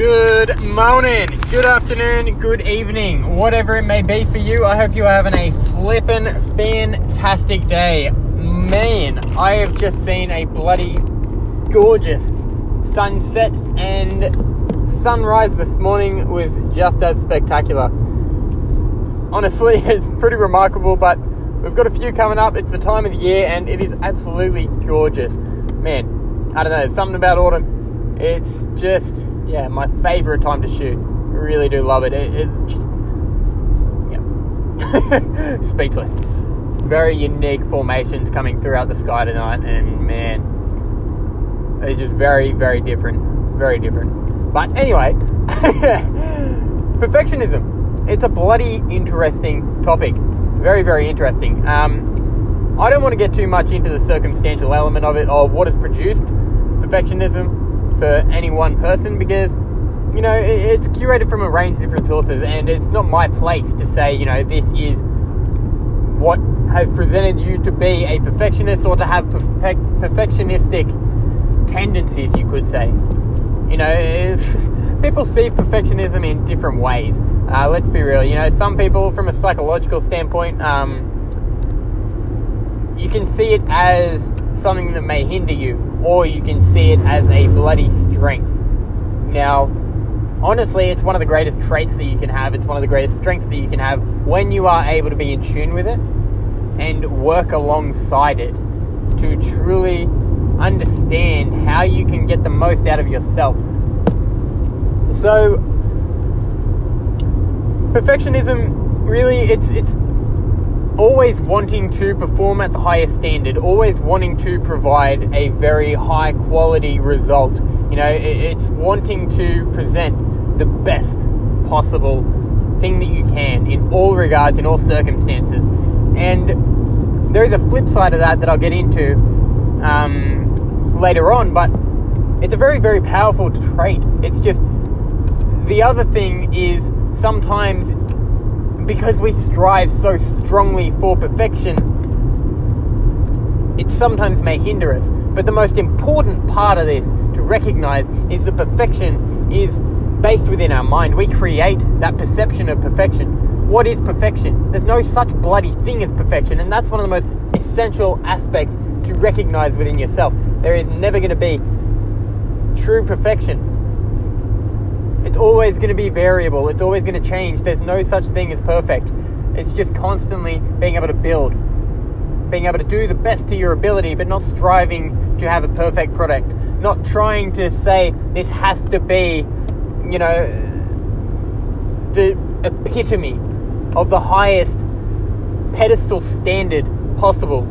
Good morning, good afternoon, good evening, whatever it may be for you. I hope you are having a flippin' fantastic day. Man, I have just seen a bloody gorgeous sunset and sunrise this morning was just as spectacular. Honestly, it's pretty remarkable, but we've got a few coming up. It's the time of the year and it is absolutely gorgeous. Man, I don't know, something about autumn. It's just yeah, my favorite time to shoot. Really do love it. It, it just, yeah, speechless. Very unique formations coming throughout the sky tonight, and man, it's just very, very different. Very different. But anyway, perfectionism. It's a bloody interesting topic. Very, very interesting. Um, I don't want to get too much into the circumstantial element of it, of what has produced perfectionism for any one person because you know it's curated from a range of different sources and it's not my place to say you know this is what has presented you to be a perfectionist or to have perfec- perfectionistic tendencies you could say. You know people see perfectionism in different ways uh, let's be real you know some people from a psychological standpoint um, you can see it as something that may hinder you or you can see it as a bloody strength. Now, honestly, it's one of the greatest traits that you can have. It's one of the greatest strengths that you can have when you are able to be in tune with it and work alongside it to truly understand how you can get the most out of yourself. So, perfectionism really it's it's always wanting to perform at the highest standard, always wanting to provide a very high quality result. You know, it's wanting to present the best possible thing that you can in all regards, in all circumstances. And there is a flip side of that that I'll get into um, later on, but it's a very, very powerful trait. It's just the other thing is sometimes because we strive so strongly for perfection, it sometimes may hinder us. But the most important part of this to recognize is that perfection is based within our mind. We create that perception of perfection. What is perfection? There's no such bloody thing as perfection, and that's one of the most essential aspects to recognize within yourself. There is never going to be true perfection it's always going to be variable. It's always going to change. There's no such thing as perfect. It's just constantly being able to build, being able to do the best to your ability, but not striving to have a perfect product. Not trying to say this has to be, you know, the epitome of the highest pedestal standard possible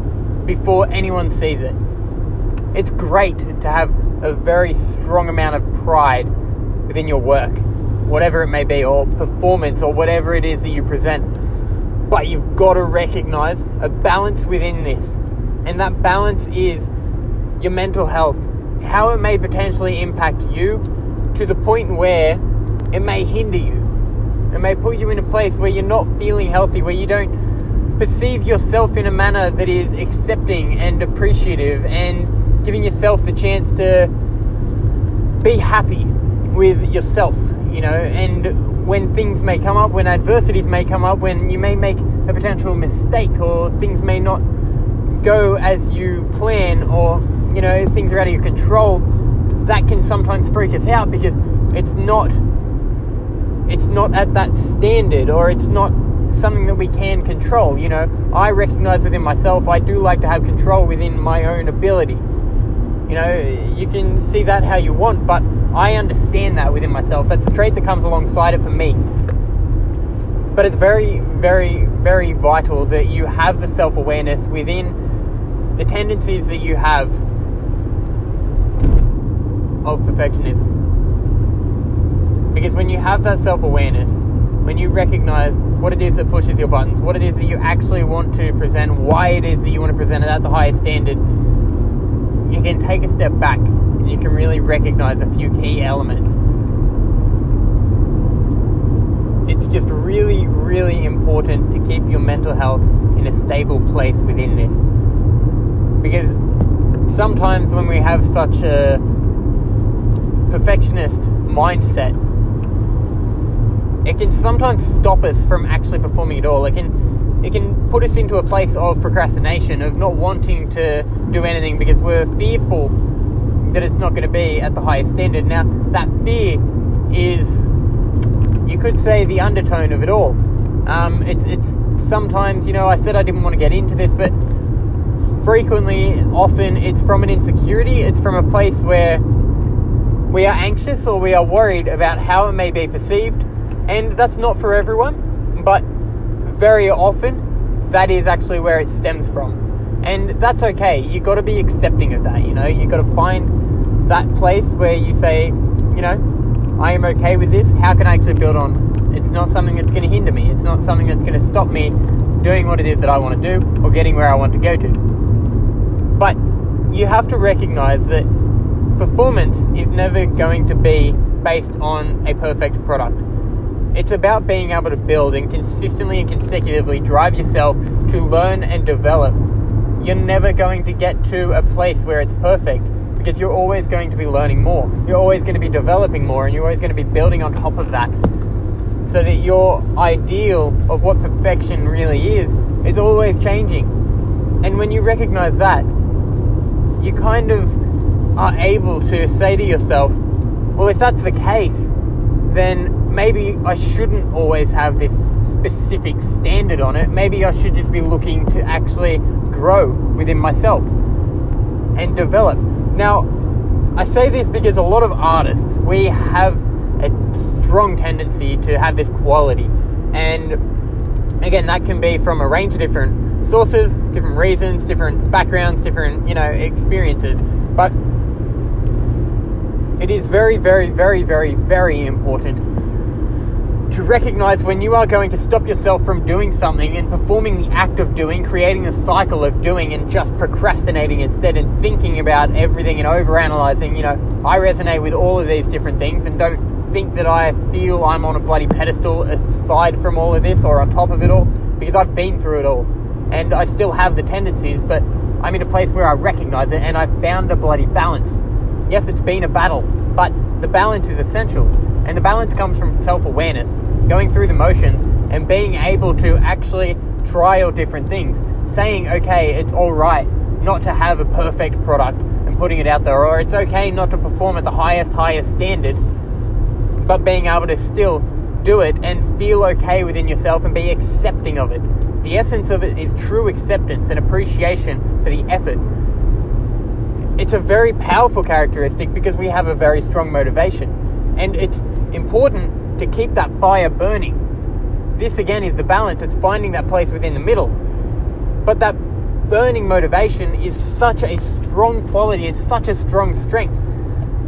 before anyone sees it. It's great to have a very strong amount of pride within your work, whatever it may be, or performance, or whatever it is that you present. But you've got to recognize a balance within this. And that balance is your mental health, how it may potentially impact you to the point where it may hinder you. It may put you in a place where you're not feeling healthy, where you don't perceive yourself in a manner that is accepting and appreciative and giving yourself the chance to be happy with yourself, you know, and when things may come up, when adversities may come up, when you may make a potential mistake or things may not go as you plan or, you know, things are out of your control, that can sometimes freak us out because it's not it's not at that standard or it's not something that we can control. You know, I recognize within myself I do like to have control within my own ability. You know, you can see that how you want, but I understand that within myself. That's a trait that comes alongside it for me. But it's very, very, very vital that you have the self awareness within the tendencies that you have of perfectionism. Because when you have that self awareness, when you recognize what it is that pushes your buttons, what it is that you actually want to present, why it is that you want to present it at the highest standard, you can take a step back you can really recognize a few key elements. It's just really, really important to keep your mental health in a stable place within this. Because sometimes when we have such a perfectionist mindset, it can sometimes stop us from actually performing at all. It can it can put us into a place of procrastination, of not wanting to do anything because we're fearful that it's not going to be at the highest standard. Now, that fear is, you could say, the undertone of it all. Um, it's, it's sometimes, you know, I said I didn't want to get into this, but frequently, often, it's from an insecurity. It's from a place where we are anxious or we are worried about how it may be perceived, and that's not for everyone, but very often, that is actually where it stems from. And that's okay. You've got to be accepting of that, you know. You've got to find that place where you say, you know, I am okay with this. How can I actually build on? It's not something that's going to hinder me. It's not something that's going to stop me doing what it is that I want to do or getting where I want to go to. But you have to recognize that performance is never going to be based on a perfect product. It's about being able to build and consistently and consecutively drive yourself to learn and develop you're never going to get to a place where it's perfect because you're always going to be learning more. You're always going to be developing more and you're always going to be building on top of that. So that your ideal of what perfection really is is always changing. And when you recognize that, you kind of are able to say to yourself, well, if that's the case, then maybe I shouldn't always have this specific standard on it. Maybe I should just be looking to actually grow within myself and develop. Now, I say this because a lot of artists, we have a strong tendency to have this quality. And again, that can be from a range of different sources, different reasons, different backgrounds, different, you know, experiences. But it is very, very, very, very, very important to recognize when you are going to stop yourself from doing something and performing the act of doing, creating a cycle of doing and just procrastinating instead and thinking about everything and overanalyzing. You know, I resonate with all of these different things and don't think that I feel I'm on a bloody pedestal aside from all of this or on top of it all because I've been through it all and I still have the tendencies, but I'm in a place where I recognize it and I've found a bloody balance. Yes, it's been a battle, but the balance is essential and the balance comes from self awareness, going through the motions, and being able to actually trial different things. Saying, okay, it's alright not to have a perfect product and putting it out there, or it's okay not to perform at the highest, highest standard, but being able to still do it and feel okay within yourself and be accepting of it. The essence of it is true acceptance and appreciation for the effort. It's a very powerful characteristic because we have a very strong motivation. And it's important to keep that fire burning. This again is the balance, it's finding that place within the middle. But that burning motivation is such a strong quality, it's such a strong strength.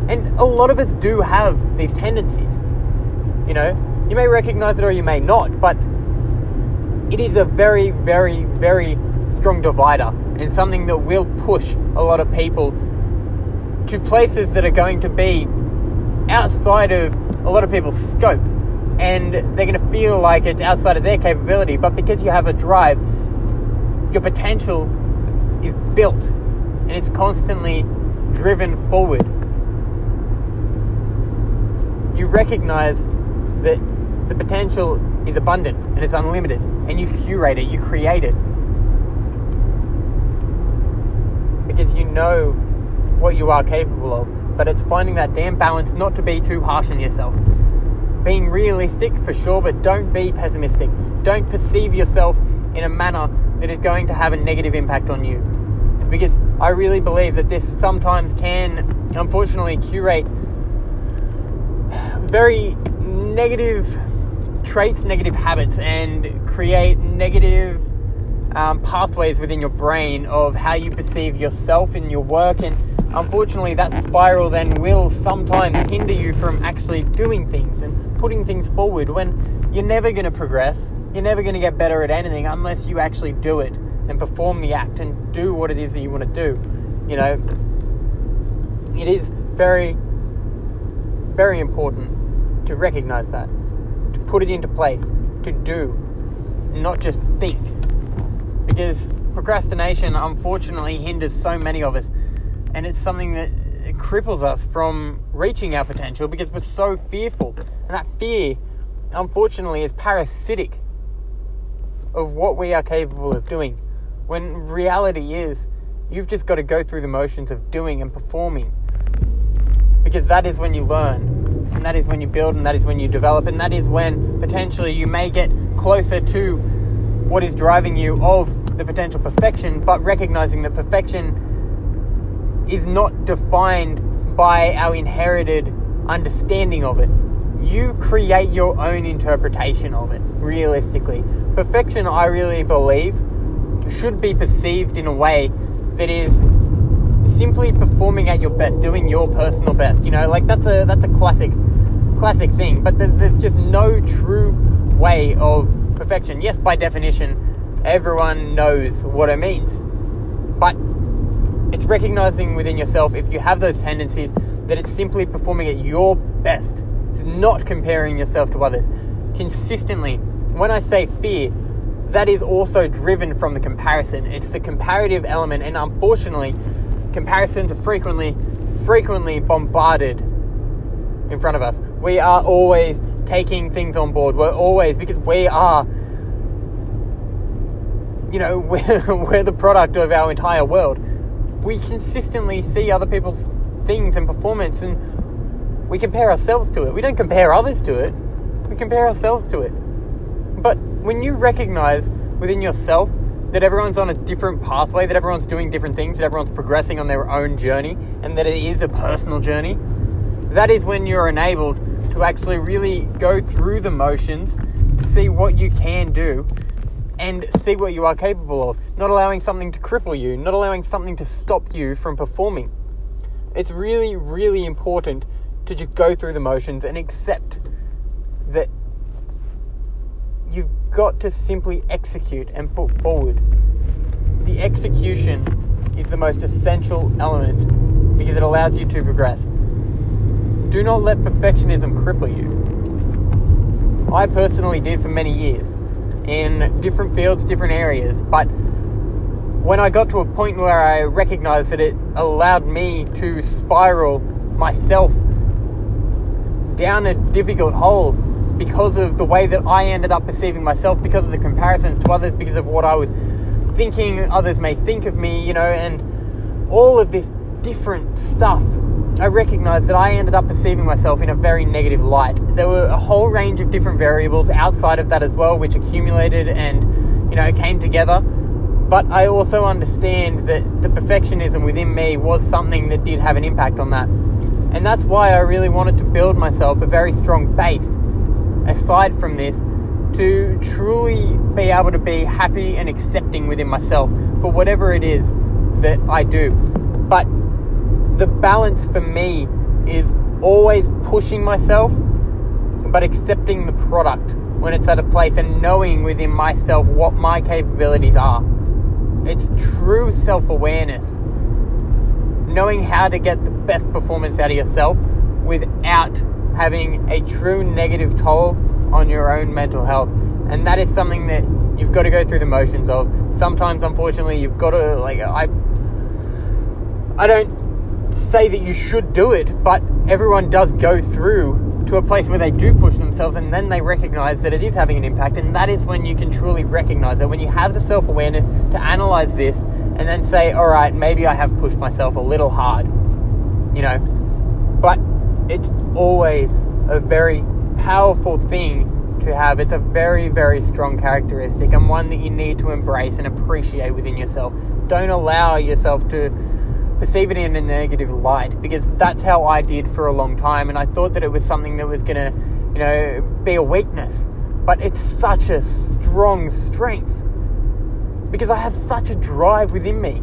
And a lot of us do have these tendencies. You know, you may recognize it or you may not, but it is a very, very, very strong divider and something that will push a lot of people to places that are going to be outside of a lot of people's scope and they're going to feel like it's outside of their capability. But because you have a drive, your potential is built and it's constantly driven forward. You recognize that the potential is abundant and it's unlimited, and you curate it, you create it. Because you know what you are capable of but it's finding that damn balance not to be too harsh on yourself. Being realistic for sure, but don't be pessimistic. Don't perceive yourself in a manner that is going to have a negative impact on you. Because I really believe that this sometimes can, unfortunately, curate very negative traits, negative habits, and create negative um, pathways within your brain of how you perceive yourself in your work and unfortunately, that spiral then will sometimes hinder you from actually doing things and putting things forward when you're never going to progress. You're never going to get better at anything unless you actually do it and perform the act and do what it is that you want to do. You know, it is very, very important to recognize that, to put it into place, to do, not just think. Because procrastination, unfortunately, hinders so many of us and it's something that cripples us from reaching our potential because we're so fearful. And that fear, unfortunately, is parasitic of what we are capable of doing. When reality is, you've just got to go through the motions of doing and performing. Because that is when you learn, and that is when you build, and that is when you develop, and that is when potentially you may get closer to what is driving you of the potential perfection, but recognizing that perfection is not defined by our inherited understanding of it. You create your own interpretation of it, realistically. Perfection, I really believe, should be perceived in a way that is simply performing at your best, doing your personal best. You know, like that's a that's a classic classic thing. But there's, there's just no true way of perfection. Yes, by definition, everyone knows what it means. But it's recognizing within yourself if you have those tendencies that it's simply performing at your best. It's not comparing yourself to others. Consistently, when I say fear, that is also driven from the comparison. It's the comparative element, and unfortunately, comparisons are frequently, frequently bombarded in front of us. We are always taking things on board. We're always, because we are, you know, we're, we're the product of our entire world we consistently see other people's things and performance and we compare ourselves to it. We don't compare others to it, we compare ourselves to it. But when you recognize within yourself that everyone's on a different pathway, that everyone's doing different things, that everyone's progressing on their own journey, and that it is a personal journey, that is when you're enabled to actually really go through the motions to see what you can do and see what you are capable of, not allowing something to cripple you, not allowing something to stop you from performing. It's really, really important to just go through the motions and accept that you've got to simply execute and put forward. The execution is the most essential element because it allows you to progress. Do not let perfectionism cripple you. I personally did for many years in different fields, different areas. But when I got to a point where I recognized that it allowed me to spiral myself down a difficult hole because of the way that I ended up perceiving myself, because of the comparisons to others, because of what I was thinking others may think of me, you know, and all of this different stuff I recognized that I ended up perceiving myself in a very negative light. There were a whole range of different variables outside of that as well, which accumulated and, you know, came together. But I also understand that the perfectionism within me was something that did have an impact on that. And that's why I really wanted to build myself a very strong base, aside from this, to truly be able to be happy and accepting within myself for whatever it is that I do. But the balance for me is always pushing myself, but accepting the product when it's at a place and knowing within myself what my capabilities are. It's true self awareness. Knowing how to get the best performance out of yourself without having a true negative toll on your own mental health. And that is something that you've got to go through the motions of. Sometimes, unfortunately, you've got to, like, I. I don't say that you should do it, but everyone does go through to a place where they do push themselves and then they recognize that it is having an impact and that is when you can truly recognize it when you have the self-awareness to analyze this and then say all right maybe i have pushed myself a little hard you know? But it's always a very powerful thing to have. It's a very very strong characteristic and one that you need to embrace and appreciate within yourself. Don't allow yourself to perceive it in a negative light because that's how I did for a long time, and I thought that it was something that was gonna, you know, be a weakness. But it's such a strong strength because I have such a drive within me.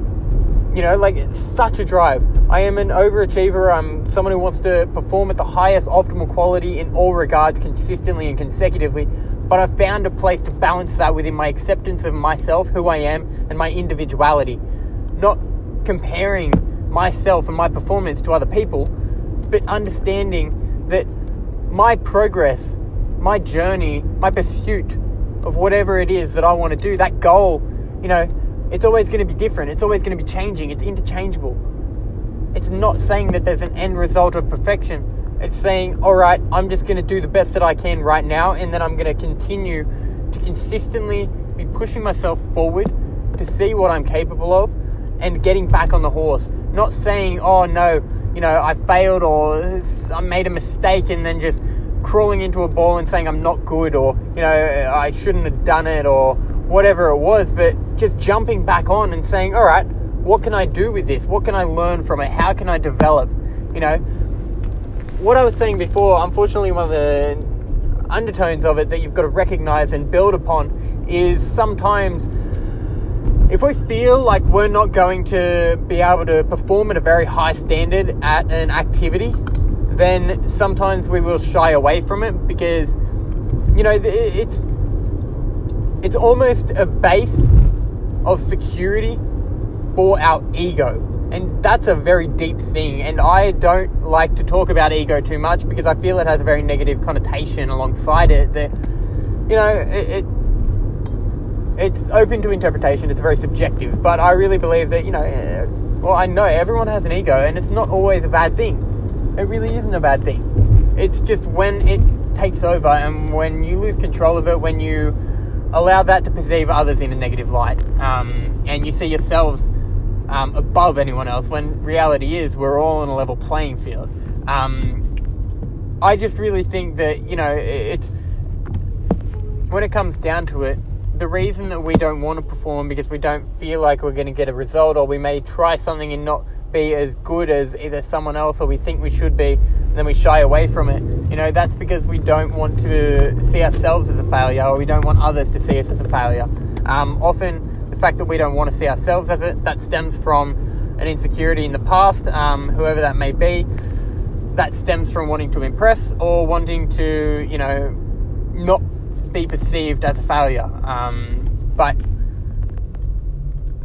You know, like such a drive. I am an overachiever. I'm someone who wants to perform at the highest optimal quality in all regards, consistently and consecutively. But I found a place to balance that within my acceptance of myself, who I am, and my individuality. Not comparing myself and my performance to other people, but understanding that my progress, my journey, my pursuit of whatever it is that I want to do, that goal, you know, it's always going to be different. It's always going to be changing. It's interchangeable. it's not saying that there's an end result of perfection. It's saying, all right, I'm just going to do the best that I can right now, and then I'm going to continue to consistently be pushing myself forward to see what I'm capable of and getting back on the horse. Not saying, oh no, you know, I failed or I made a mistake and then just crawling into a ball and saying I'm not good or, you know, I shouldn't have done it or whatever it was, but just jumping back on and saying, all right, what can I do with this? What can I learn from it? How can I develop? You know, what I was saying before, unfortunately, one of the undertones of it that you've got to recognize and build upon is sometimes if we feel like we're not going to be able to perform at a very high standard at an activity, then sometimes we will shy away from it because you know it's it's almost a base of security for our ego. And that's a very deep thing. And I don't like to talk about ego too much because I feel it has a very negative connotation alongside it. That, you know, it, it it's open to interpretation, it's very subjective. But I really believe that, you know, eh, well, I know everyone has an ego and it's not always a bad thing. It really isn't a bad thing. It's just when it takes over and when you lose control of it, when you allow that to perceive others in a negative light, um, and you see yourselves um, above anyone else, when reality is we're all on a level playing field. Um, I just really think that you know it's when it comes down to it, the reason that we don't want to perform because we don't feel like we're going to get a result, or we may try something and not be as good as either someone else or we think we should be, and then we shy away from it. You know, that's because we don't want to see ourselves as a failure or we don't want others to see us as a failure. Um, often, the fact that we don't want to see ourselves as it, that stems from an insecurity in the past, um, whoever that may be. That stems from wanting to impress or wanting to, you know, not be perceived as a failure. Um, but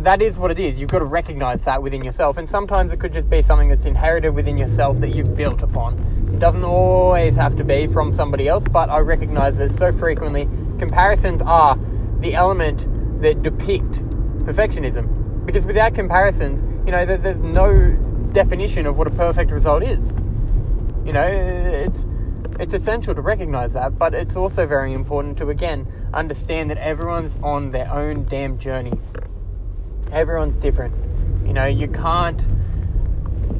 that is what it is. You've got to recognize that within yourself. And sometimes it could just be something that's inherited within yourself that you've built upon. It doesn't always have to be from somebody else, but I recognize that so frequently comparisons are the element that depict perfectionism. Because without comparisons, you know, there's no definition of what a perfect result is. You know, it's it's essential to recognize that, but it's also very important to again understand that everyone's on their own damn journey. Everyone's different. You know, you can't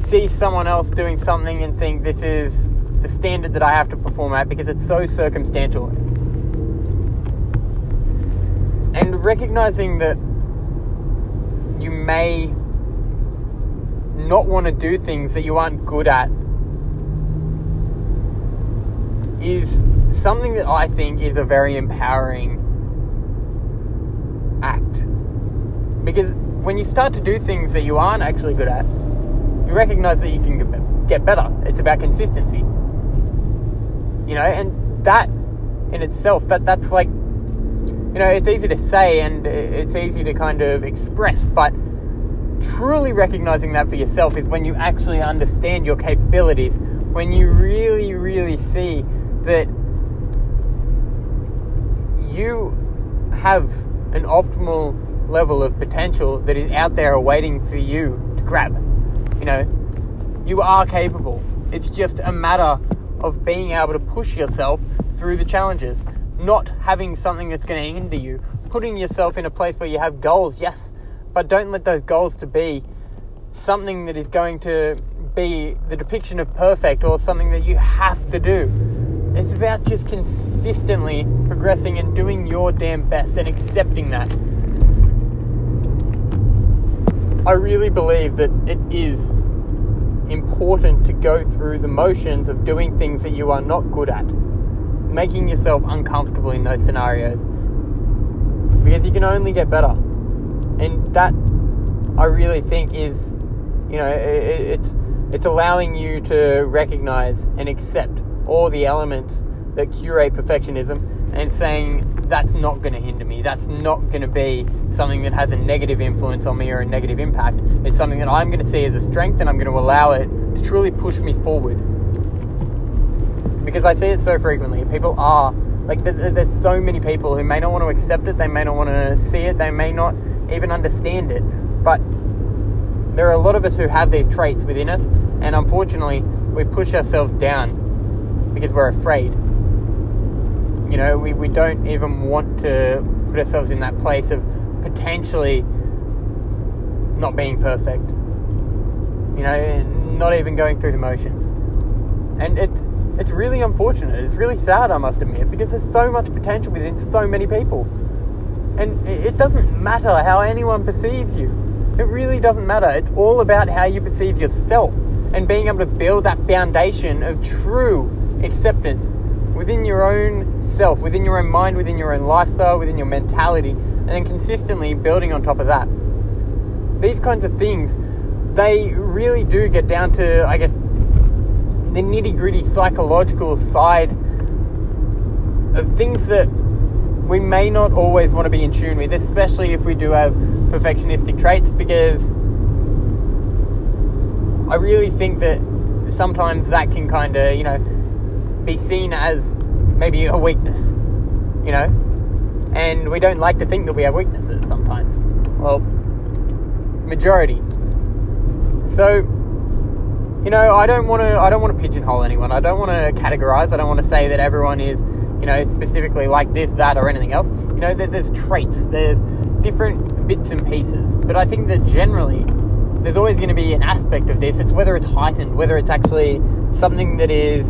see someone else doing something and think this is the standard that I have to perform at because it's so circumstantial. And recognizing that you may not want to do things that you aren't good at is something that I think is a very empowering act. Because when you start to do things that you aren't actually good at, you recognize that you can get better. It's about consistency. You know, and that in itself, that that's like, you know, it's easy to say and it's easy to kind of express, but truly recognizing that for yourself is when you actually understand your capabilities, when you really, really see that you have an optimal level of potential that is out there awaiting for you to grab. You know, you are capable. It's just a matter of being able to push yourself through the challenges, not having something that's going to hinder you, putting yourself in a place where you have goals, yes, but don't let those goals to be something that is going to be the depiction of perfect or something that you have to do. It's about just consistently progressing and doing your damn best and accepting that. I really believe that it is important to go through the motions of doing things that you are not good at, making yourself uncomfortable in those scenarios, because you can only get better. And that, I really think, is, you know, it's it's allowing you to recognize and accept all the elements that curate perfectionism and saying that's not going to hinder me. That's not going to be something that has a negative influence on me or a negative impact. It's something that I'm going to see as a strength and I'm going to allow it to truly push me forward. Because I see it so frequently. People are, like, there's, there's so many people who may not want to accept it, they may not want to see it, they may not even understand it. But there are a lot of us who have these traits within us, and unfortunately, we push ourselves down because we're afraid. You know, we, we don't even want to put ourselves in that place of potentially not being perfect. You know, not even going through the motions. And it's it's really unfortunate. It's really sad, I must admit, because there's so much potential within so many people. And it doesn't matter how anyone perceives you. It really doesn't matter. It's all about how you perceive yourself and being able to build that foundation of true acceptance within your own self, within your own mind, within your own lifestyle, within your mentality, and then consistently building on top of that. These kinds of things, they really do get down to, I guess, the nitty gritty psychological side of things that we may not always want to be in tune with, especially if we do have perfectionistic traits, because I really think that sometimes that can kind of, you know, be seen as maybe a weakness, you know? And we don't like to think that we have weaknesses sometimes. Well, majority. So, you know, I don't want to. I don't want to pigeonhole anyone. I don't want to categorize. I don't want to say that everyone is, you know, specifically like this, that, or anything else. You know, there's traits. There's different bits and pieces. But I think that generally, there's always going to be an aspect of this. It's whether it's heightened, whether it's actually something that is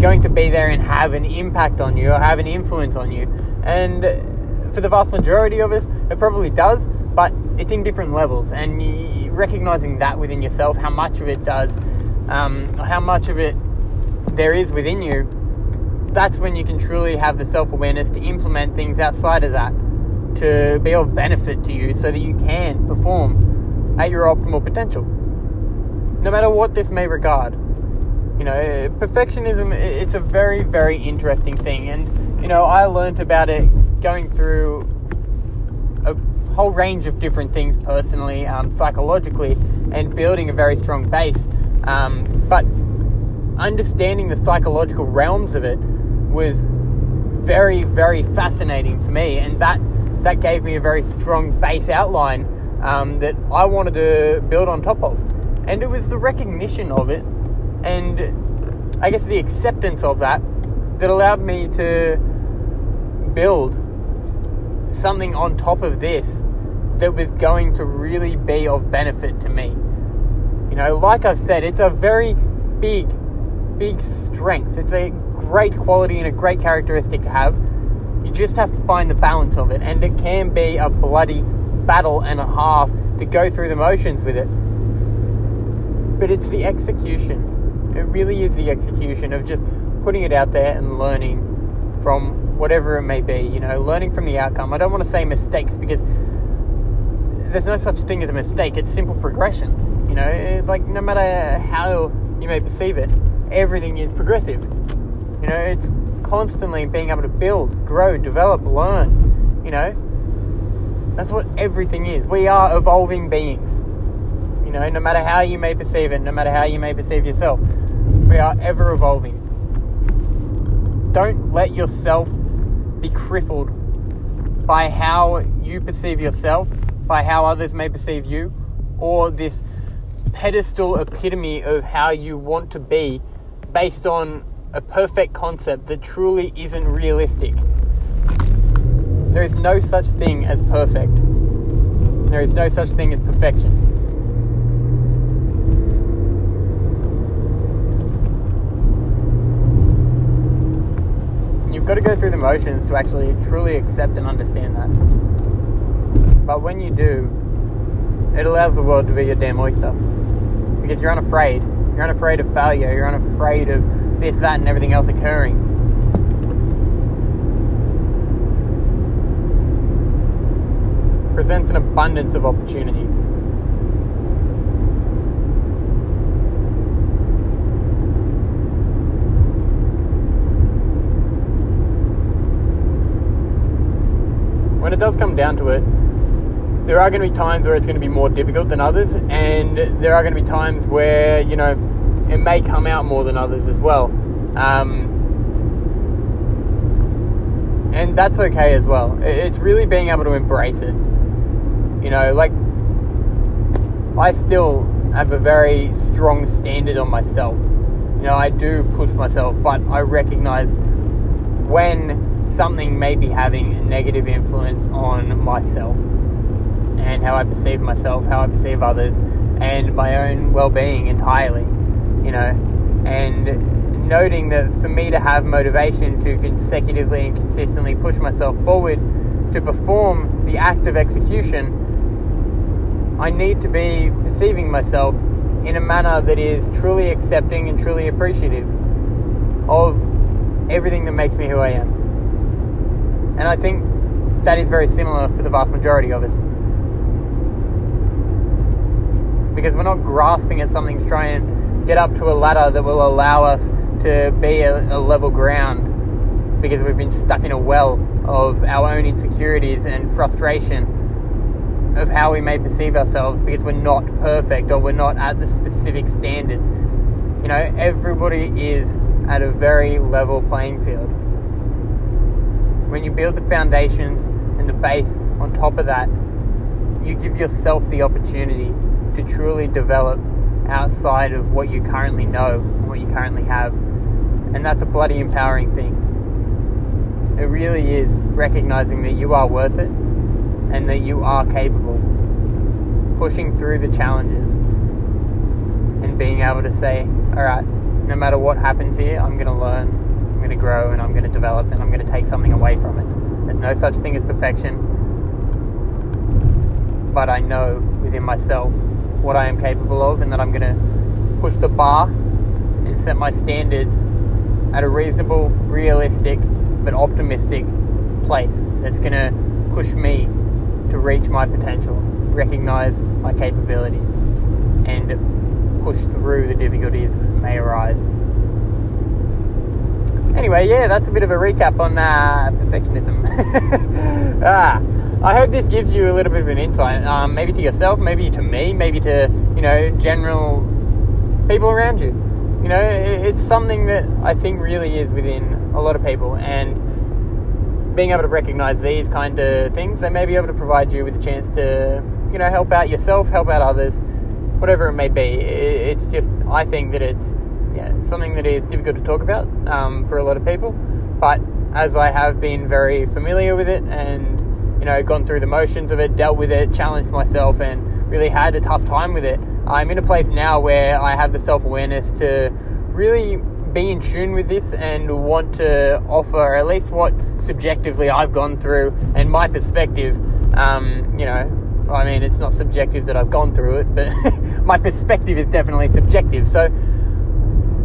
going to be there and have an impact on you or have an influence on you. And for the vast majority of us, it probably does, but it's in different levels. And recognizing that within yourself, how much of it does, um, how much of it there is within you, that's when you can truly have the self awareness to implement things outside of that to be of benefit to you so that you can perform at your optimal potential. No matter what this may regard. You know, perfectionism, it's a very, very interesting thing. And, you know, I learned about it going through a whole range of different things personally, um, psychologically, and building a very strong base. Um, but understanding the psychological realms of it was very, very fascinating for me, and that that gave me a very strong base outline um, that I wanted to build on top of. And it was the recognition of it, and I guess the acceptance of that, that allowed me to build something on top of this that was going to really be of benefit to me. You know, like I've said, it's a very big, big strength. It's a great quality and a great characteristic to have. You just have to find the balance of it, and it can be a bloody battle and a half to go through the motions with it. But it's the execution. It really is the execution of just putting it out there and learning from whatever it may be, you know, learning from the outcome. I don't want to say mistakes because there's no such thing as a mistake. It's simple progression. You know, like no matter how you may perceive it, everything is progressive. You know, it's constantly being able to build, grow, develop, learn. You know, that's what everything is. We are evolving beings. You know, no matter how you may perceive it, no matter how you may perceive yourself, we are ever evolving. Don't let yourself be crippled by how you perceive yourself by how others may perceive you, or this pedestal epitome of how you want to be based on a perfect concept that truly isn't realistic. There is no such thing as perfect. There is no such thing as perfection. You've got to go through the motions to actually truly accept and understand that. But when you do, it allows the world to be your damn oyster. Because you're unafraid. You're unafraid of failure. You're unafraid of this, that, and everything else occurring. Presents an abundance of opportunities. When it does come down to it, there are going to be times where it's going to be more difficult than others, and there are going to be times where you know it may come out more than others as well. Um, and that's okay as well. It's really being able to embrace it. You know, like I still have a very strong standard on myself. You know, I do push myself, but I recognize when something may be having a negative influence on myself and how I perceive myself, how I perceive others, and my own well being entirely. You know, and noting that for me to have motivation to consecutively and consistently push myself forward to perform the act of execution, I need to be perceiving myself in a manner that is truly accepting and truly appreciative of everything that makes me who I am. And I think that is very similar for the vast majority of us. Because we're not grasping at something to try and get up to a ladder that will allow us to be a, a level ground because we've been stuck in a well of our own insecurities and frustration of how we may perceive ourselves because we're not perfect or we're not at the specific standard. You know, everybody is at a very level playing field. When you build the foundations and the base on top of that, you give yourself the opportunity to truly develop outside of what you currently know, and what you currently have. And that's a bloody empowering thing. It really is recognizing that you are worth it and that you are capable. Pushing through the challenges and being able to say, all right, no matter what happens here, I'm going to learn, going to grow, and I'm going to develop, and I'm going to take something away from it. There's no such thing as perfection, but I know within myself what I am capable of, and that I'm going to push the bar and set my standards at a reasonable, realistic, but optimistic place that's going to push me to reach my potential, recognize my capabilities, and push through the difficulties that may arise. Anyway, yeah, that's a bit of a recap on uh, perfectionism. ah, I hope this gives you a little bit of an insight, um, maybe to yourself, maybe to me, maybe to you know general people around you. You know, it's something that I think really is within a lot of people, and being able to recognize these kind of things, they may be able to provide you with a chance to, you know, help out yourself, help out others, whatever it may be. It's just, I think that it's yeah, something that is difficult to talk about um, for a lot of people. But as I have been very familiar with it and, you know, gone through the motions of it, dealt with it, challenged myself, and really had a tough time with it, I'm in a place now where I have the self awareness to really be in tune with this and want to offer at least what subjectively I've gone through and my perspective. Um, you know, I mean, it's not subjective that I've gone through it, but my perspective is definitely subjective. So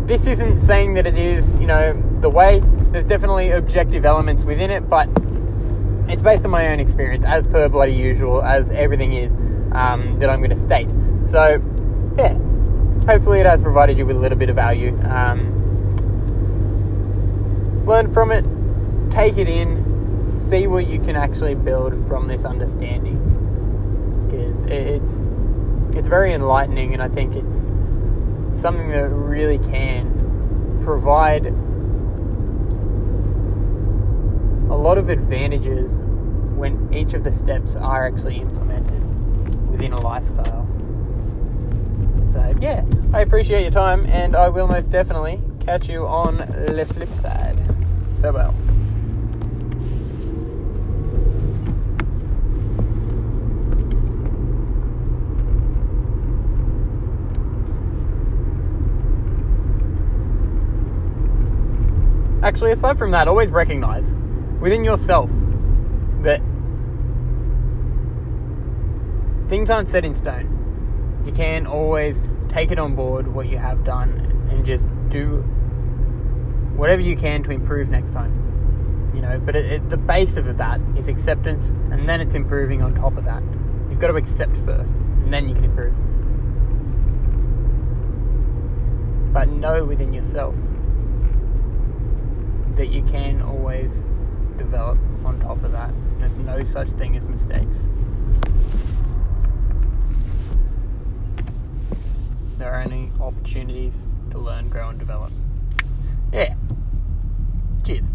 this isn't saying that it is, you know, the way. There's definitely objective elements within it, but it's based on my own experience, as per bloody usual, as everything is um, that I'm going to state. So, yeah, hopefully it has provided you with a little bit of value. Um, learn from it, take it in, see what you can actually build from this understanding. Because it's it's very enlightening, and I think it's something that really can provide a lot of advantages when each of the steps are actually implemented within a lifestyle. So, yeah, I appreciate your time, and I will most definitely catch you on the flip side. Farewell. Actually, aside from that, always recognize within yourself that things aren't set in stone. You can always take it on board what you have done and just do whatever you can to improve next time. You know, but it, it, the base of that is acceptance, and then it's improving on top of that. You've got to accept first, and then you can improve. But know within yourself that you can always develop on top of that. There's no such thing as mistakes. There are only opportunities to learn, grow, and develop. Yeah. Cheers.